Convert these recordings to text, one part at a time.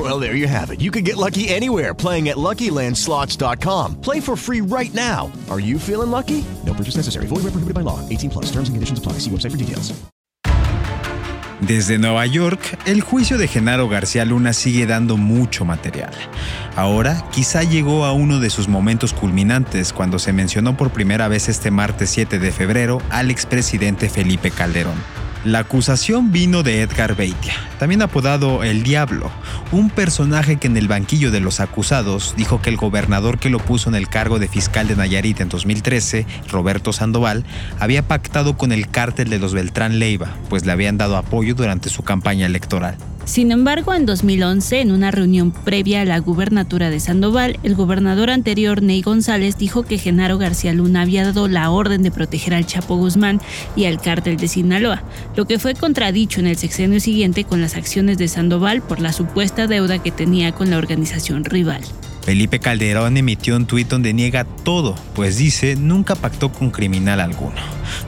Well, there you have it. You can get lucky anywhere playing at LuckyLandSlots.com. Play for free right now. Are you feeling lucky? No purchase necessary. Void where prohibited by law. 18 plus. Terms and conditions apply. See website for details. Desde Nueva York, el juicio de Genaro García Luna sigue dando mucho material. Ahora, quizá llegó a uno de sus momentos culminantes cuando se mencionó por primera vez este martes 7 de febrero al expresidente Felipe Calderón. La acusación vino de Edgar Beitia, también apodado El Diablo, un personaje que en el banquillo de los acusados dijo que el gobernador que lo puso en el cargo de fiscal de Nayarit en 2013, Roberto Sandoval, había pactado con el cártel de los Beltrán Leiva, pues le habían dado apoyo durante su campaña electoral. Sin embargo, en 2011, en una reunión previa a la gubernatura de Sandoval, el gobernador anterior, Ney González, dijo que Genaro García Luna había dado la orden de proteger al Chapo Guzmán y al cártel de Sinaloa, lo que fue contradicho en el sexenio siguiente con las acciones de Sandoval por la supuesta deuda que tenía con la organización rival. Felipe Calderón emitió un tuit donde niega todo, pues dice nunca pactó con criminal alguno,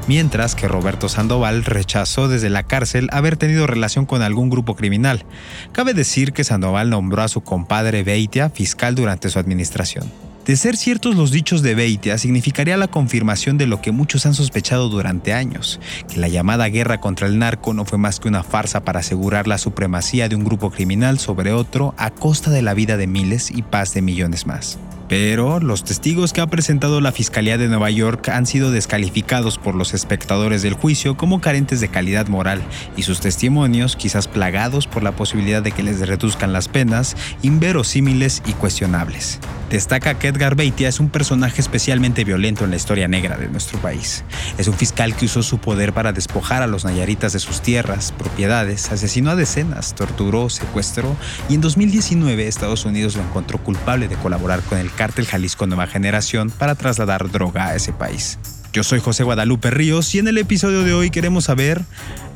mientras que Roberto Sandoval rechazó desde la cárcel haber tenido relación con algún grupo criminal. Cabe decir que Sandoval nombró a su compadre Beitia fiscal durante su administración. De ser ciertos los dichos de Beitia, significaría la confirmación de lo que muchos han sospechado durante años, que la llamada guerra contra el narco no fue más que una farsa para asegurar la supremacía de un grupo criminal sobre otro a costa de la vida de miles y paz de millones más. Pero los testigos que ha presentado la Fiscalía de Nueva York han sido descalificados por los espectadores del juicio como carentes de calidad moral y sus testimonios, quizás plagados por la posibilidad de que les reduzcan las penas, inverosímiles y cuestionables. Destaca que Edgar Beitia es un personaje especialmente violento en la historia negra de nuestro país. Es un fiscal que usó su poder para despojar a los nayaritas de sus tierras, propiedades, asesinó a decenas, torturó, secuestró y en 2019 Estados Unidos lo encontró culpable de colaborar con el cártel Jalisco Nueva Generación para trasladar droga a ese país. Yo soy José Guadalupe Ríos y en el episodio de hoy queremos saber,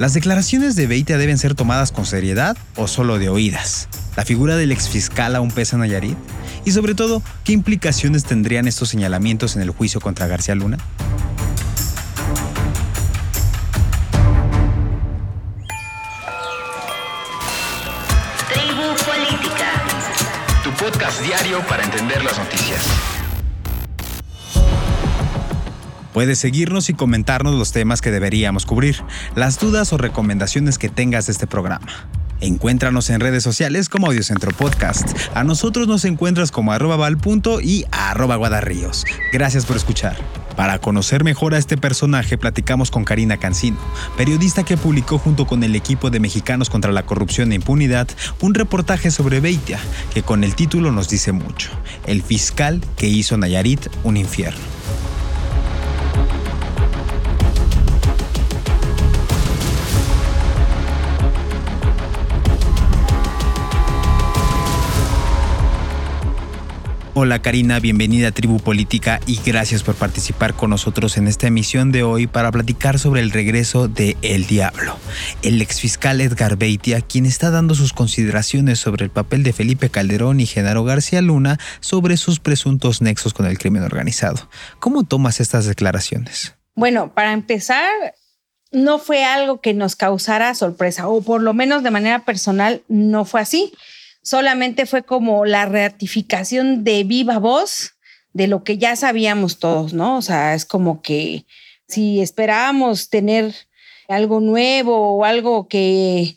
¿las declaraciones de Beitia deben ser tomadas con seriedad o solo de oídas? ¿La figura del exfiscal aún pesa en Nayarit? Y sobre todo, ¿qué implicaciones tendrían estos señalamientos en el juicio contra García Luna? Para entender las noticias. Puedes seguirnos y comentarnos los temas que deberíamos cubrir, las dudas o recomendaciones que tengas de este programa. Encuéntranos en redes sociales como Audiocentro Podcast. A nosotros nos encuentras como arroba valpunto y arroba guadarríos. Gracias por escuchar. Para conocer mejor a este personaje platicamos con Karina Cancino, periodista que publicó junto con el equipo de Mexicanos contra la Corrupción e Impunidad un reportaje sobre Beitia, que con el título nos dice mucho, El fiscal que hizo Nayarit un infierno. Hola Karina, bienvenida a Tribu Política y gracias por participar con nosotros en esta emisión de hoy para platicar sobre el regreso de El Diablo, el exfiscal Edgar Beitia, quien está dando sus consideraciones sobre el papel de Felipe Calderón y Genaro García Luna sobre sus presuntos nexos con el crimen organizado. ¿Cómo tomas estas declaraciones? Bueno, para empezar, no fue algo que nos causara sorpresa, o por lo menos de manera personal no fue así solamente fue como la ratificación de viva voz de lo que ya sabíamos todos, ¿no? O sea, es como que si esperábamos tener algo nuevo o algo que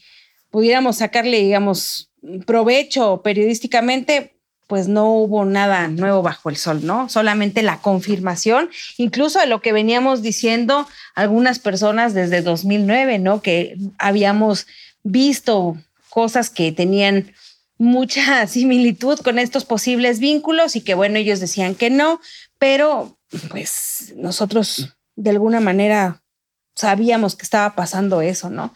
pudiéramos sacarle, digamos, provecho periodísticamente, pues no hubo nada nuevo bajo el sol, ¿no? Solamente la confirmación, incluso de lo que veníamos diciendo algunas personas desde 2009, ¿no? Que habíamos visto cosas que tenían mucha similitud con estos posibles vínculos y que bueno, ellos decían que no, pero pues nosotros de alguna manera sabíamos que estaba pasando eso, ¿no?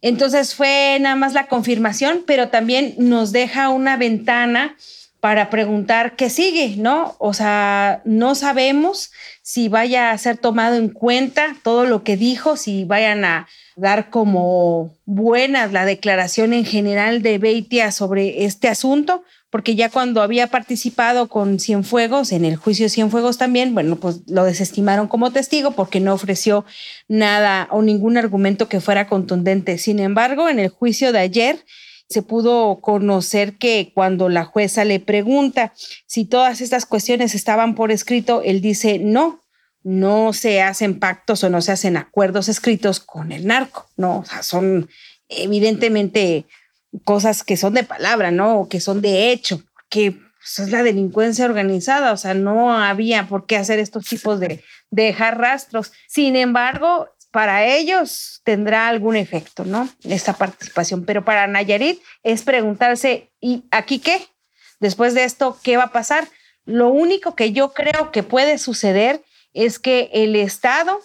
Entonces fue nada más la confirmación, pero también nos deja una ventana para preguntar qué sigue, ¿no? O sea, no sabemos si vaya a ser tomado en cuenta todo lo que dijo, si vayan a dar como buenas la declaración en general de Beitia sobre este asunto, porque ya cuando había participado con Cienfuegos, en el juicio Cienfuegos también, bueno, pues lo desestimaron como testigo porque no ofreció nada o ningún argumento que fuera contundente. Sin embargo, en el juicio de ayer, se pudo conocer que cuando la jueza le pregunta si todas estas cuestiones estaban por escrito, él dice no, no se hacen pactos o no se hacen acuerdos escritos con el narco, no, o sea, son evidentemente cosas que son de palabra, ¿no? O que son de hecho, que pues, es la delincuencia organizada, o sea, no había por qué hacer estos tipos de, de dejar rastros. Sin embargo, para ellos tendrá algún efecto, ¿no? Esta participación. Pero para Nayarit es preguntarse, ¿y aquí qué? Después de esto, ¿qué va a pasar? Lo único que yo creo que puede suceder es que el Estado,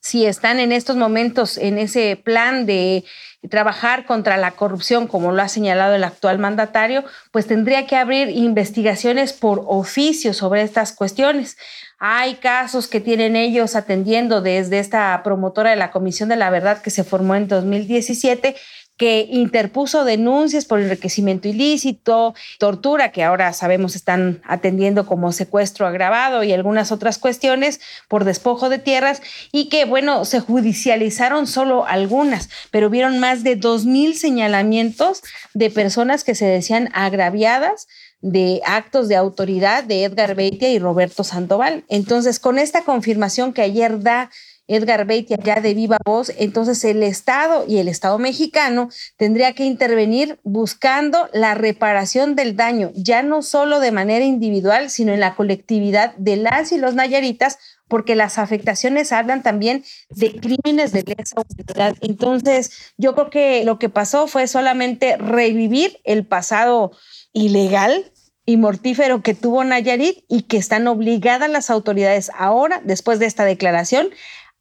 si están en estos momentos en ese plan de trabajar contra la corrupción, como lo ha señalado el actual mandatario, pues tendría que abrir investigaciones por oficio sobre estas cuestiones. Hay casos que tienen ellos atendiendo desde esta promotora de la Comisión de la Verdad que se formó en 2017 que interpuso denuncias por enriquecimiento ilícito, tortura, que ahora sabemos están atendiendo como secuestro agravado y algunas otras cuestiones por despojo de tierras, y que, bueno, se judicializaron solo algunas, pero vieron más de 2.000 señalamientos de personas que se decían agraviadas de actos de autoridad de Edgar Beitia y Roberto Sandoval. Entonces, con esta confirmación que ayer da Edgar Beitia ya de viva voz, entonces el Estado y el Estado mexicano tendría que intervenir buscando la reparación del daño, ya no solo de manera individual, sino en la colectividad de las y los nayaritas, porque las afectaciones hablan también de crímenes de lesa humanidad. Entonces, yo creo que lo que pasó fue solamente revivir el pasado ilegal y mortífero que tuvo Nayarit y que están obligadas las autoridades ahora, después de esta declaración,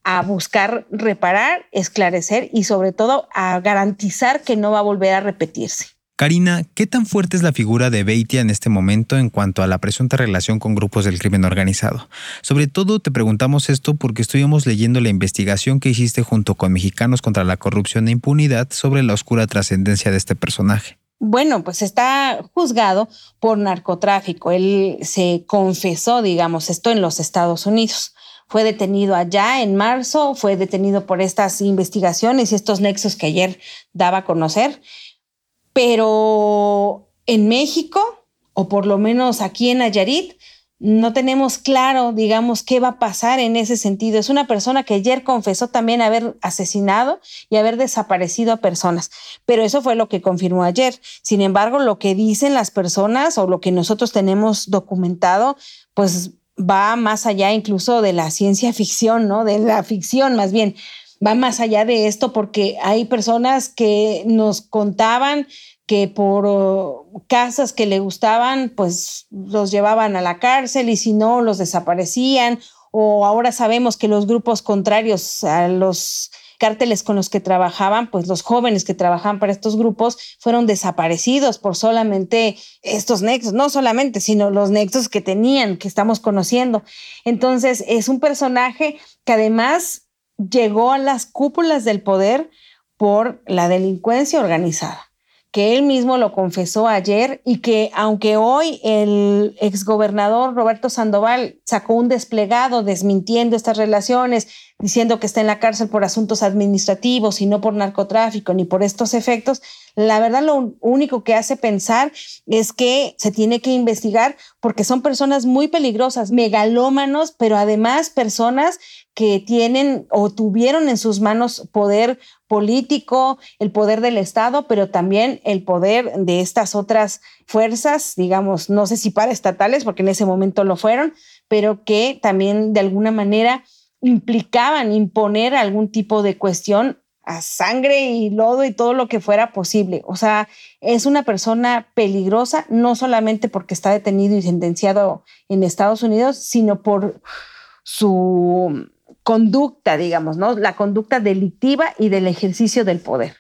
a buscar reparar, esclarecer y sobre todo a garantizar que no va a volver a repetirse. Karina, ¿qué tan fuerte es la figura de Beitia en este momento en cuanto a la presunta relación con grupos del crimen organizado? Sobre todo te preguntamos esto porque estuvimos leyendo la investigación que hiciste junto con Mexicanos contra la Corrupción e Impunidad sobre la oscura trascendencia de este personaje. Bueno, pues está juzgado por narcotráfico. Él se confesó, digamos, esto en los Estados Unidos. Fue detenido allá en marzo, fue detenido por estas investigaciones y estos nexos que ayer daba a conocer. Pero en México, o por lo menos aquí en Nayarit, no tenemos claro, digamos, qué va a pasar en ese sentido. Es una persona que ayer confesó también haber asesinado y haber desaparecido a personas, pero eso fue lo que confirmó ayer. Sin embargo, lo que dicen las personas o lo que nosotros tenemos documentado, pues va más allá incluso de la ciencia ficción, ¿no? De la ficción más bien. Va más allá de esto porque hay personas que nos contaban que por uh, casas que le gustaban, pues los llevaban a la cárcel y si no, los desaparecían. O ahora sabemos que los grupos contrarios a los cárteles con los que trabajaban, pues los jóvenes que trabajaban para estos grupos fueron desaparecidos por solamente estos nexos, no solamente, sino los nexos que tenían, que estamos conociendo. Entonces, es un personaje que además llegó a las cúpulas del poder por la delincuencia organizada que él mismo lo confesó ayer y que aunque hoy el exgobernador Roberto Sandoval sacó un desplegado desmintiendo estas relaciones, diciendo que está en la cárcel por asuntos administrativos y no por narcotráfico ni por estos efectos, la verdad lo único que hace pensar es que se tiene que investigar porque son personas muy peligrosas, megalómanos, pero además personas que tienen o tuvieron en sus manos poder político, el poder del Estado, pero también el poder de estas otras fuerzas, digamos, no sé si paraestatales, porque en ese momento lo fueron, pero que también de alguna manera implicaban imponer algún tipo de cuestión a sangre y lodo y todo lo que fuera posible. O sea, es una persona peligrosa, no solamente porque está detenido y sentenciado en Estados Unidos, sino por su conducta, digamos, ¿no? La conducta delictiva y del ejercicio del poder.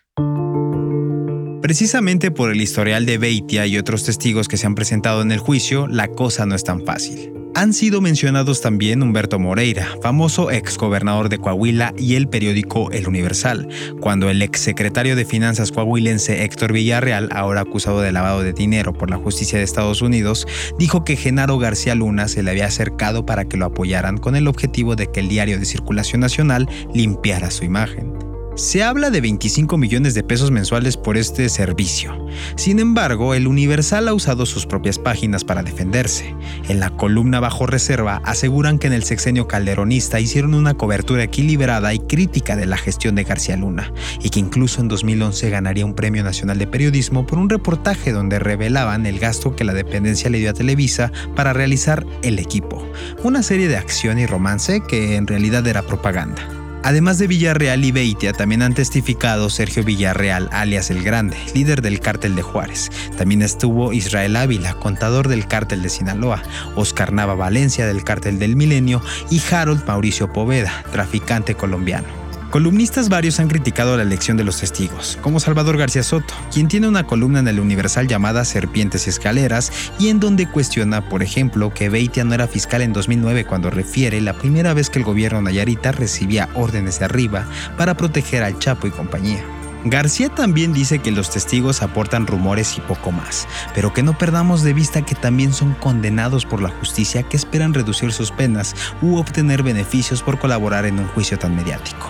Precisamente por el historial de Beitia y otros testigos que se han presentado en el juicio, la cosa no es tan fácil. Han sido mencionados también Humberto Moreira, famoso exgobernador de Coahuila y el periódico El Universal, cuando el exsecretario de Finanzas coahuilense Héctor Villarreal, ahora acusado de lavado de dinero por la justicia de Estados Unidos, dijo que Genaro García Luna se le había acercado para que lo apoyaran con el objetivo de que el diario de circulación nacional limpiara su imagen. Se habla de 25 millones de pesos mensuales por este servicio. Sin embargo, el Universal ha usado sus propias páginas para defenderse. En la columna bajo reserva aseguran que en el sexenio calderonista hicieron una cobertura equilibrada y crítica de la gestión de García Luna, y que incluso en 2011 ganaría un Premio Nacional de Periodismo por un reportaje donde revelaban el gasto que la dependencia le dio a Televisa para realizar El Equipo, una serie de acción y romance que en realidad era propaganda. Además de Villarreal y Beitia, también han testificado Sergio Villarreal, alias El Grande, líder del cártel de Juárez. También estuvo Israel Ávila, contador del cártel de Sinaloa, Oscar Nava Valencia del cártel del Milenio y Harold Mauricio Poveda, traficante colombiano. Columnistas varios han criticado la elección de los testigos, como Salvador García Soto, quien tiene una columna en el Universal llamada Serpientes y Escaleras y en donde cuestiona, por ejemplo, que Beitia no era fiscal en 2009 cuando refiere la primera vez que el gobierno Nayarita recibía órdenes de arriba para proteger al Chapo y compañía. García también dice que los testigos aportan rumores y poco más, pero que no perdamos de vista que también son condenados por la justicia que esperan reducir sus penas u obtener beneficios por colaborar en un juicio tan mediático.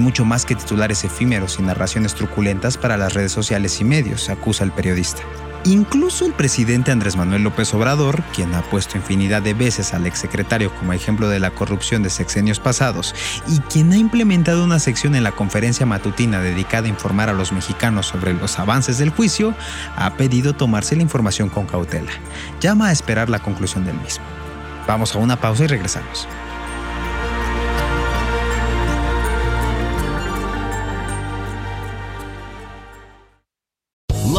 Mucho más que titulares efímeros y narraciones truculentas para las redes sociales y medios, acusa el periodista. Incluso el presidente Andrés Manuel López Obrador, quien ha puesto infinidad de veces al exsecretario como ejemplo de la corrupción de sexenios pasados y quien ha implementado una sección en la conferencia matutina dedicada a informar a los mexicanos sobre los avances del juicio, ha pedido tomarse la información con cautela. Llama a esperar la conclusión del mismo. Vamos a una pausa y regresamos.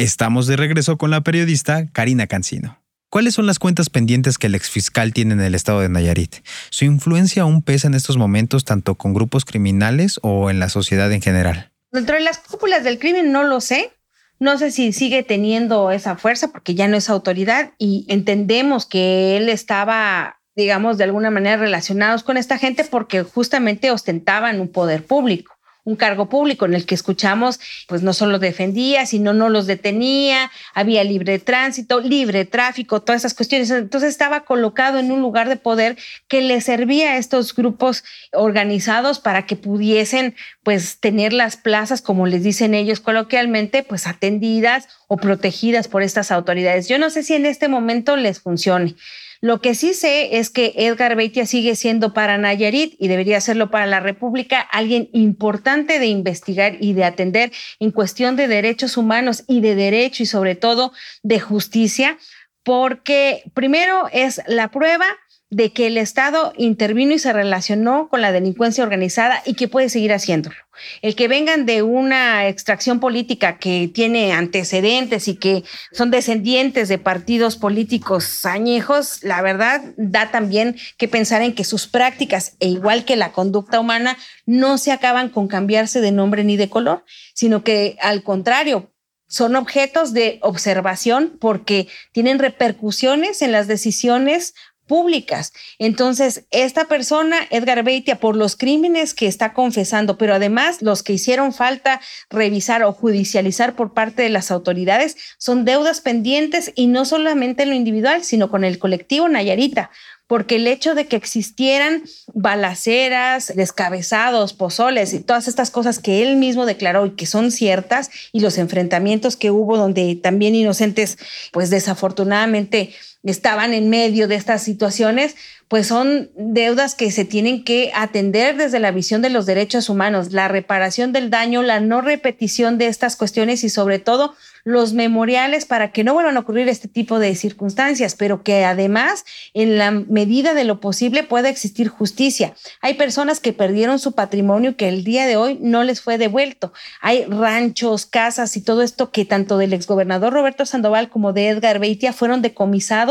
Estamos de regreso con la periodista Karina Cancino. ¿Cuáles son las cuentas pendientes que el exfiscal tiene en el estado de Nayarit? ¿Su influencia aún pesa en estos momentos tanto con grupos criminales o en la sociedad en general? Dentro de las cúpulas del crimen no lo sé. No sé si sigue teniendo esa fuerza porque ya no es autoridad y entendemos que él estaba, digamos, de alguna manera relacionados con esta gente porque justamente ostentaban un poder público un cargo público en el que escuchamos, pues no solo defendía, sino no los detenía, había libre tránsito, libre tráfico, todas esas cuestiones. Entonces estaba colocado en un lugar de poder que le servía a estos grupos organizados para que pudiesen, pues, tener las plazas, como les dicen ellos coloquialmente, pues atendidas o protegidas por estas autoridades. Yo no sé si en este momento les funcione. Lo que sí sé es que Edgar Beitia sigue siendo para Nayarit y debería serlo para la República alguien importante de investigar y de atender en cuestión de derechos humanos y de derecho y sobre todo de justicia, porque primero es la prueba de que el Estado intervino y se relacionó con la delincuencia organizada y que puede seguir haciéndolo. El que vengan de una extracción política que tiene antecedentes y que son descendientes de partidos políticos añejos, la verdad da también que pensar en que sus prácticas, e igual que la conducta humana, no se acaban con cambiarse de nombre ni de color, sino que al contrario, son objetos de observación porque tienen repercusiones en las decisiones públicas. Entonces, esta persona, Edgar Beitia, por los crímenes que está confesando, pero además los que hicieron falta revisar o judicializar por parte de las autoridades, son deudas pendientes y no solamente en lo individual, sino con el colectivo Nayarita porque el hecho de que existieran balaceras, descabezados, pozoles y todas estas cosas que él mismo declaró y que son ciertas y los enfrentamientos que hubo donde también inocentes, pues desafortunadamente estaban en medio de estas situaciones, pues son deudas que se tienen que atender desde la visión de los derechos humanos, la reparación del daño, la no repetición de estas cuestiones y sobre todo los memoriales para que no vuelvan a ocurrir este tipo de circunstancias, pero que además, en la medida de lo posible, pueda existir justicia. Hay personas que perdieron su patrimonio que el día de hoy no les fue devuelto. Hay ranchos, casas y todo esto que tanto del exgobernador Roberto Sandoval como de Edgar Beitia fueron decomisados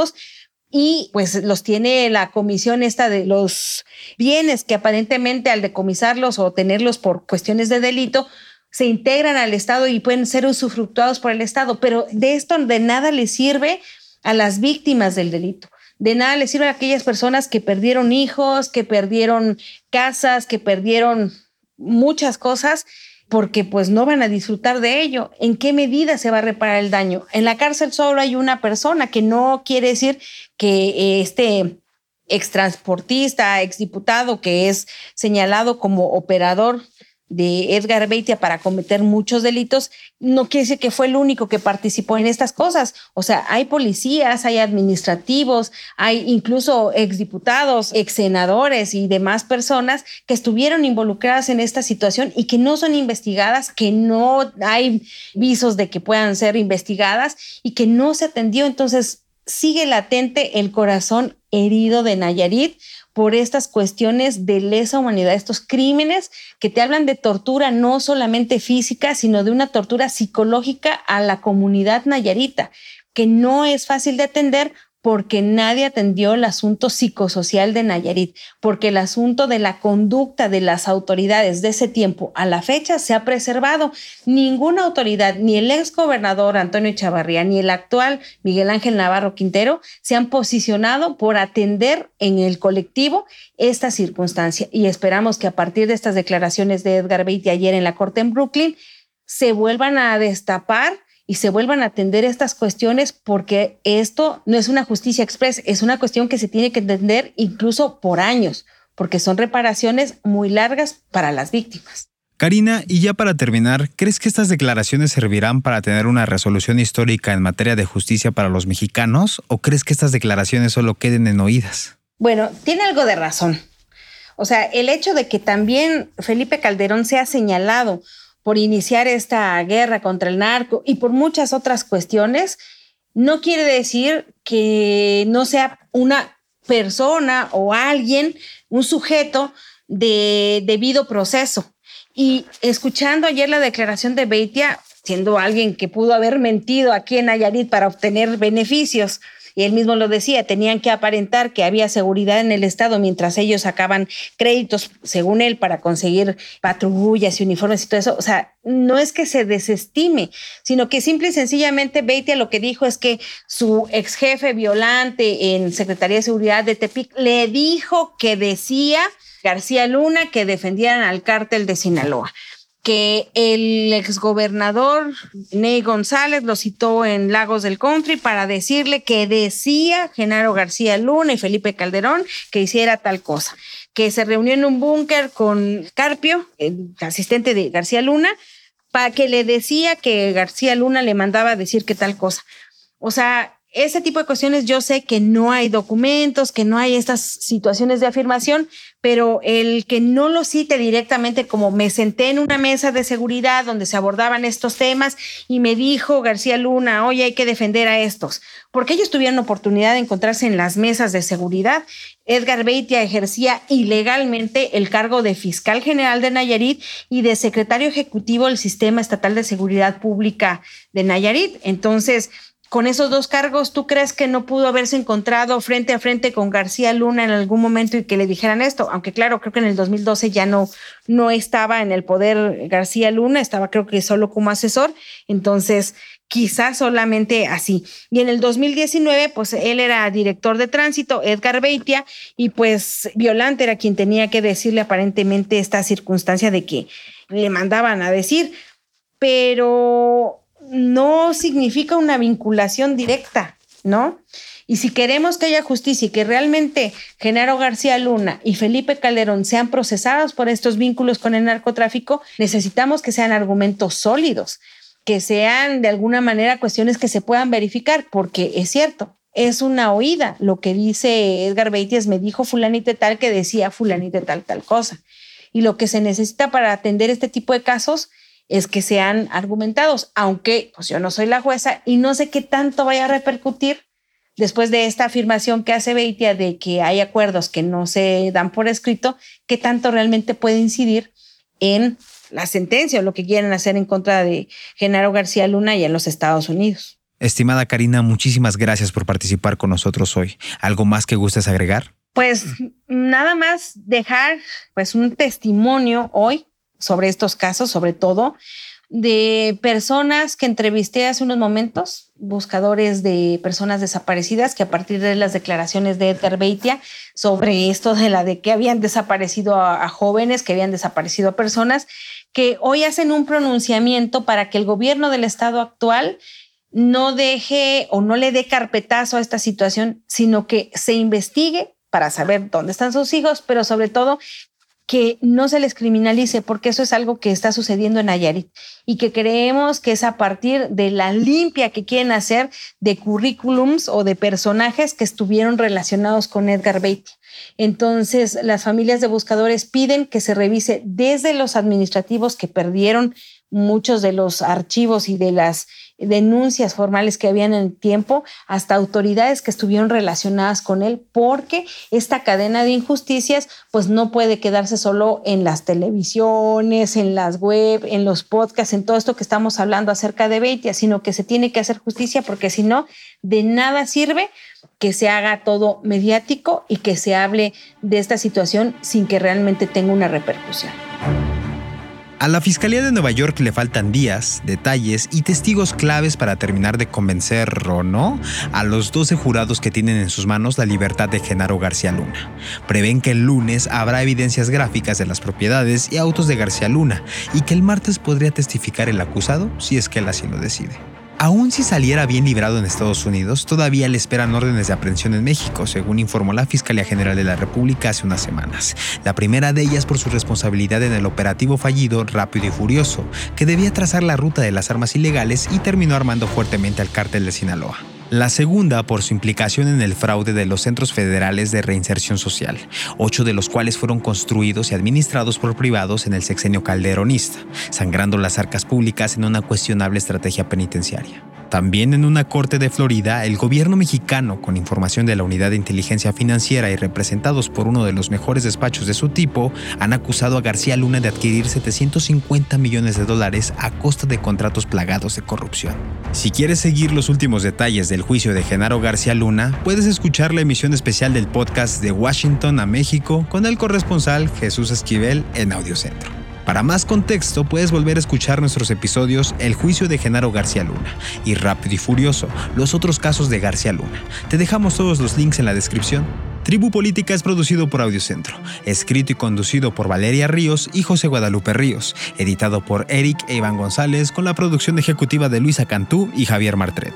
y pues los tiene la comisión esta de los bienes que aparentemente al decomisarlos o tenerlos por cuestiones de delito, se integran al Estado y pueden ser usufructuados por el Estado, pero de esto de nada le sirve a las víctimas del delito. De nada le sirve a aquellas personas que perdieron hijos, que perdieron casas, que perdieron muchas cosas, porque pues no van a disfrutar de ello. ¿En qué medida se va a reparar el daño? En la cárcel solo hay una persona, que no quiere decir que este extransportista, exdiputado que es señalado como operador de Edgar Beitia para cometer muchos delitos, no quiere decir que fue el único que participó en estas cosas. O sea, hay policías, hay administrativos, hay incluso exdiputados, exsenadores y demás personas que estuvieron involucradas en esta situación y que no son investigadas, que no hay visos de que puedan ser investigadas y que no se atendió. Entonces, sigue latente el corazón herido de Nayarit por estas cuestiones de lesa humanidad, estos crímenes que te hablan de tortura no solamente física, sino de una tortura psicológica a la comunidad nayarita, que no es fácil de atender porque nadie atendió el asunto psicosocial de Nayarit, porque el asunto de la conducta de las autoridades de ese tiempo a la fecha se ha preservado. Ninguna autoridad, ni el ex gobernador Antonio Chavarría, ni el actual Miguel Ángel Navarro Quintero, se han posicionado por atender en el colectivo esta circunstancia. Y esperamos que a partir de estas declaraciones de Edgar Beatty ayer en la corte en Brooklyn, se vuelvan a destapar y se vuelvan a atender estas cuestiones porque esto no es una justicia express, es una cuestión que se tiene que entender incluso por años, porque son reparaciones muy largas para las víctimas. Karina, y ya para terminar, ¿crees que estas declaraciones servirán para tener una resolución histórica en materia de justicia para los mexicanos o crees que estas declaraciones solo queden en oídas? Bueno, tiene algo de razón. O sea, el hecho de que también Felipe Calderón sea señalado por iniciar esta guerra contra el narco y por muchas otras cuestiones, no quiere decir que no sea una persona o alguien, un sujeto de debido proceso. Y escuchando ayer la declaración de Beitia, siendo alguien que pudo haber mentido aquí en Nayarit para obtener beneficios, y él mismo lo decía, tenían que aparentar que había seguridad en el Estado mientras ellos sacaban créditos, según él, para conseguir patrullas y uniformes y todo eso. O sea, no es que se desestime, sino que simple y sencillamente Beitia lo que dijo es que su ex jefe violante en Secretaría de Seguridad de Tepic le dijo que decía García Luna que defendieran al cártel de Sinaloa que el exgobernador Ney González lo citó en Lagos del Country para decirle que decía Genaro García Luna y Felipe Calderón que hiciera tal cosa, que se reunió en un búnker con Carpio, el asistente de García Luna, para que le decía que García Luna le mandaba decir que tal cosa. O sea, ese tipo de cuestiones yo sé que no hay documentos, que no hay estas situaciones de afirmación, pero el que no lo cite directamente como me senté en una mesa de seguridad donde se abordaban estos temas y me dijo García Luna, oye, hay que defender a estos, porque ellos tuvieron oportunidad de encontrarse en las mesas de seguridad. Edgar Beitia ejercía ilegalmente el cargo de fiscal general de Nayarit y de secretario ejecutivo del Sistema Estatal de Seguridad Pública de Nayarit. Entonces, con esos dos cargos, ¿tú crees que no pudo haberse encontrado frente a frente con García Luna en algún momento y que le dijeran esto? Aunque claro, creo que en el 2012 ya no, no estaba en el poder García Luna, estaba creo que solo como asesor, entonces quizás solamente así. Y en el 2019, pues él era director de tránsito, Edgar Beitia, y pues Violante era quien tenía que decirle aparentemente esta circunstancia de que le mandaban a decir, pero no significa una vinculación directa, ¿no? Y si queremos que haya justicia y que realmente Genaro García Luna y Felipe Calderón sean procesados por estos vínculos con el narcotráfico, necesitamos que sean argumentos sólidos, que sean de alguna manera cuestiones que se puedan verificar, porque es cierto, es una oída. Lo que dice Edgar Beitias, me dijo fulanita tal que decía fulanita tal tal cosa. Y lo que se necesita para atender este tipo de casos es que sean argumentados, aunque pues yo no soy la jueza y no sé qué tanto vaya a repercutir después de esta afirmación que hace Beitia de que hay acuerdos que no se dan por escrito, qué tanto realmente puede incidir en la sentencia o lo que quieren hacer en contra de Genaro García Luna y en los Estados Unidos. Estimada Karina, muchísimas gracias por participar con nosotros hoy. ¿Algo más que gustes agregar? Pues nada más dejar pues un testimonio hoy sobre estos casos, sobre todo de personas que entrevisté hace unos momentos, buscadores de personas desaparecidas, que a partir de las declaraciones de Edgar Beitia sobre esto de la de que habían desaparecido a, a jóvenes, que habían desaparecido a personas, que hoy hacen un pronunciamiento para que el gobierno del estado actual no deje o no le dé carpetazo a esta situación, sino que se investigue para saber dónde están sus hijos, pero sobre todo que no se les criminalice, porque eso es algo que está sucediendo en Nayarit y que creemos que es a partir de la limpia que quieren hacer de currículums o de personajes que estuvieron relacionados con Edgar Beatty. Entonces, las familias de buscadores piden que se revise desde los administrativos que perdieron muchos de los archivos y de las denuncias formales que habían en el tiempo, hasta autoridades que estuvieron relacionadas con él, porque esta cadena de injusticias pues no puede quedarse solo en las televisiones, en las web, en los podcasts, en todo esto que estamos hablando acerca de Beitia, sino que se tiene que hacer justicia porque si no, de nada sirve que se haga todo mediático y que se hable de esta situación sin que realmente tenga una repercusión. A la Fiscalía de Nueva York le faltan días, detalles y testigos claves para terminar de convencer o no a los 12 jurados que tienen en sus manos la libertad de Genaro García Luna. Prevén que el lunes habrá evidencias gráficas de las propiedades y autos de García Luna y que el martes podría testificar el acusado si es que él así lo decide. Aún si saliera bien librado en Estados Unidos, todavía le esperan órdenes de aprehensión en México, según informó la Fiscalía General de la República hace unas semanas. La primera de ellas por su responsabilidad en el operativo fallido Rápido y Furioso, que debía trazar la ruta de las armas ilegales y terminó armando fuertemente al cártel de Sinaloa. La segunda por su implicación en el fraude de los centros federales de reinserción social, ocho de los cuales fueron construidos y administrados por privados en el sexenio calderonista, sangrando las arcas públicas en una cuestionable estrategia penitenciaria. También en una corte de Florida, el gobierno mexicano, con información de la Unidad de Inteligencia Financiera y representados por uno de los mejores despachos de su tipo, han acusado a García Luna de adquirir 750 millones de dólares a costa de contratos plagados de corrupción. Si quieres seguir los últimos detalles del juicio de Genaro García Luna, puedes escuchar la emisión especial del podcast de Washington a México con el corresponsal Jesús Esquivel en Audiocentro. Para más contexto, puedes volver a escuchar nuestros episodios El juicio de Genaro García Luna y Rápido y Furioso, los otros casos de García Luna. Te dejamos todos los links en la descripción. Tribu Política es producido por Audiocentro, escrito y conducido por Valeria Ríos y José Guadalupe Ríos, editado por Eric e Iván González con la producción ejecutiva de Luisa Cantú y Javier Martret.